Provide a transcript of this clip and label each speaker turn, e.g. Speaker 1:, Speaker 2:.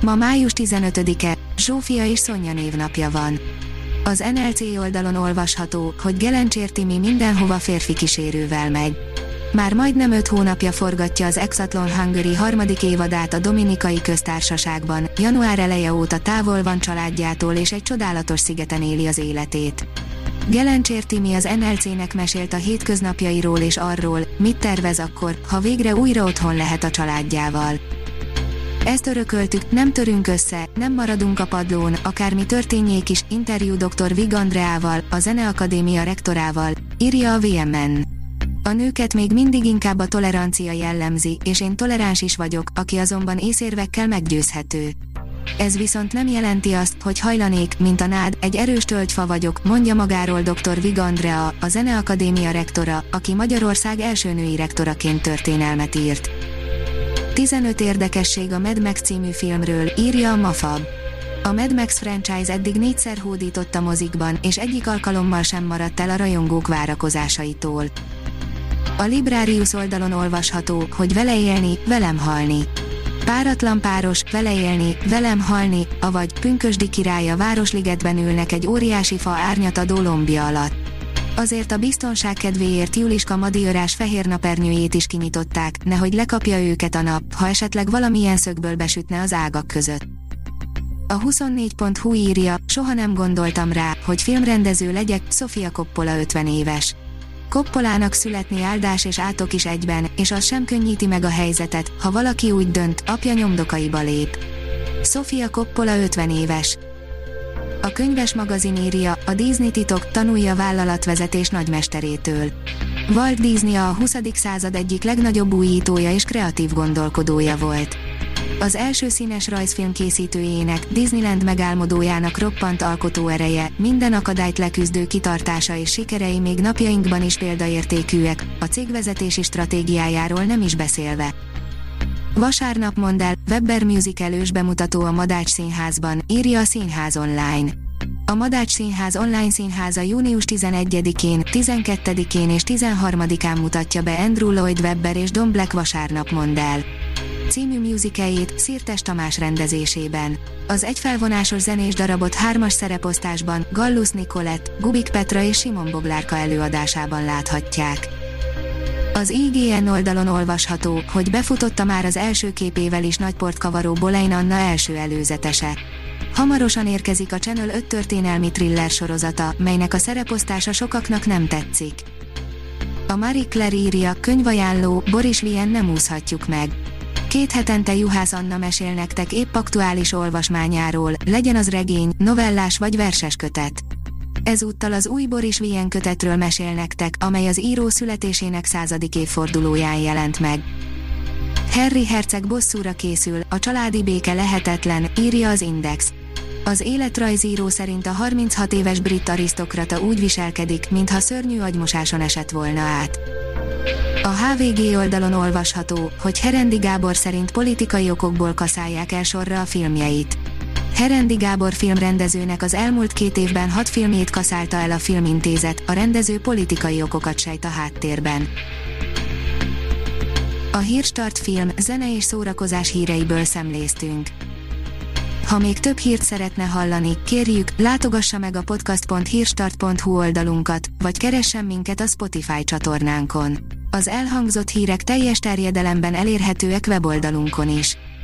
Speaker 1: Ma május 15-e, Zsófia és Szonya névnapja van. Az NLC oldalon olvasható, hogy Gelencsér Timi mindenhova férfi kísérővel megy. Már majdnem 5 hónapja forgatja az Exatlon Hungary harmadik évadát a Dominikai Köztársaságban, január eleje óta távol van családjától és egy csodálatos szigeten éli az életét. Gelencsér Timi az NLC-nek mesélt a hétköznapjairól és arról, mit tervez akkor, ha végre újra otthon lehet a családjával. Ezt örököltük, nem törünk össze, nem maradunk a padlón, akármi történjék is, interjú dr. Vig Andreával, a Zeneakadémia rektorával, írja a VMN. A nőket még mindig inkább a tolerancia jellemzi, és én toleráns is vagyok, aki azonban észérvekkel meggyőzhető. Ez viszont nem jelenti azt, hogy hajlanék, mint a nád, egy erős tölgyfa vagyok, mondja magáról dr. Vig Andrea, a Zeneakadémia rektora, aki Magyarország első női rektoraként történelmet írt. 15 érdekesség a Mad Max című filmről, írja a Mafab. A Mad Max franchise eddig négyszer hódított a mozikban, és egyik alkalommal sem maradt el a rajongók várakozásaitól. A Librarius oldalon olvasható, hogy vele élni, velem halni. Páratlan páros, vele élni, velem halni, avagy Pünkösdi királya Városligetben ülnek egy óriási fa árnyatadó lombja alatt. Azért a biztonság kedvéért Juliska Madiörás fehér napernyőjét is kinyitották, nehogy lekapja őket a nap, ha esetleg valamilyen szögből besütne az ágak között. A 24.hu írja, soha nem gondoltam rá, hogy filmrendező legyek, Sofia Coppola 50 éves. Koppolának születni áldás és átok is egyben, és az sem könnyíti meg a helyzetet, ha valaki úgy dönt, apja nyomdokaiba lép. Sofia Coppola 50 éves. A könyves magazin írja, a Disney titok tanulja vállalatvezetés nagymesterétől. Walt Disney a 20. század egyik legnagyobb újítója és kreatív gondolkodója volt. Az első színes rajzfilm készítőjének, Disneyland megálmodójának roppant alkotó ereje, minden akadályt leküzdő kitartása és sikerei még napjainkban is példaértékűek, a cégvezetési stratégiájáról nem is beszélve. Vasárnap mond el, Webber elős bemutató a Madács Színházban, írja a Színház online. A Madács Színház online színháza június 11-én, 12-én és 13-án mutatja be Andrew Lloyd Webber és Don Black vasárnap mond el című musicaljét Szirtes Tamás rendezésében. Az egyfelvonásos zenés darabot hármas szereposztásban Gallus Nicolett, Gubik Petra és Simon Boglárka előadásában láthatják. Az IGN oldalon olvasható, hogy befutotta már az első képével is nagyport kavaró Bolein Anna első előzetese. Hamarosan érkezik a Channel 5 történelmi thriller sorozata, melynek a szereposztása sokaknak nem tetszik. A Marie Claire írja, könyvajánló, Boris Vian nem úszhatjuk meg. Két hetente Juhász Anna mesél nektek épp aktuális olvasmányáról, legyen az regény, novellás vagy verses kötet. Ezúttal az új Boris Vian kötetről mesél nektek, amely az író születésének századik évfordulóján jelent meg. Harry Herceg bosszúra készül, a családi béke lehetetlen, írja az Index. Az életrajzíró szerint a 36 éves brit arisztokrata úgy viselkedik, mintha szörnyű agymosáson esett volna át. A HVG oldalon olvasható, hogy Herendi Gábor szerint politikai okokból kaszálják el sorra a filmjeit. Herendi Gábor filmrendezőnek az elmúlt két évben hat filmjét kaszálta el a filmintézet, a rendező politikai okokat sejt a háttérben. A Hírstart film, zene és szórakozás híreiből szemléztünk. Ha még több hírt szeretne hallani, kérjük, látogassa meg a podcast.hírstart.hu oldalunkat, vagy keressen minket a Spotify csatornánkon. Az elhangzott hírek teljes terjedelemben elérhetőek weboldalunkon is.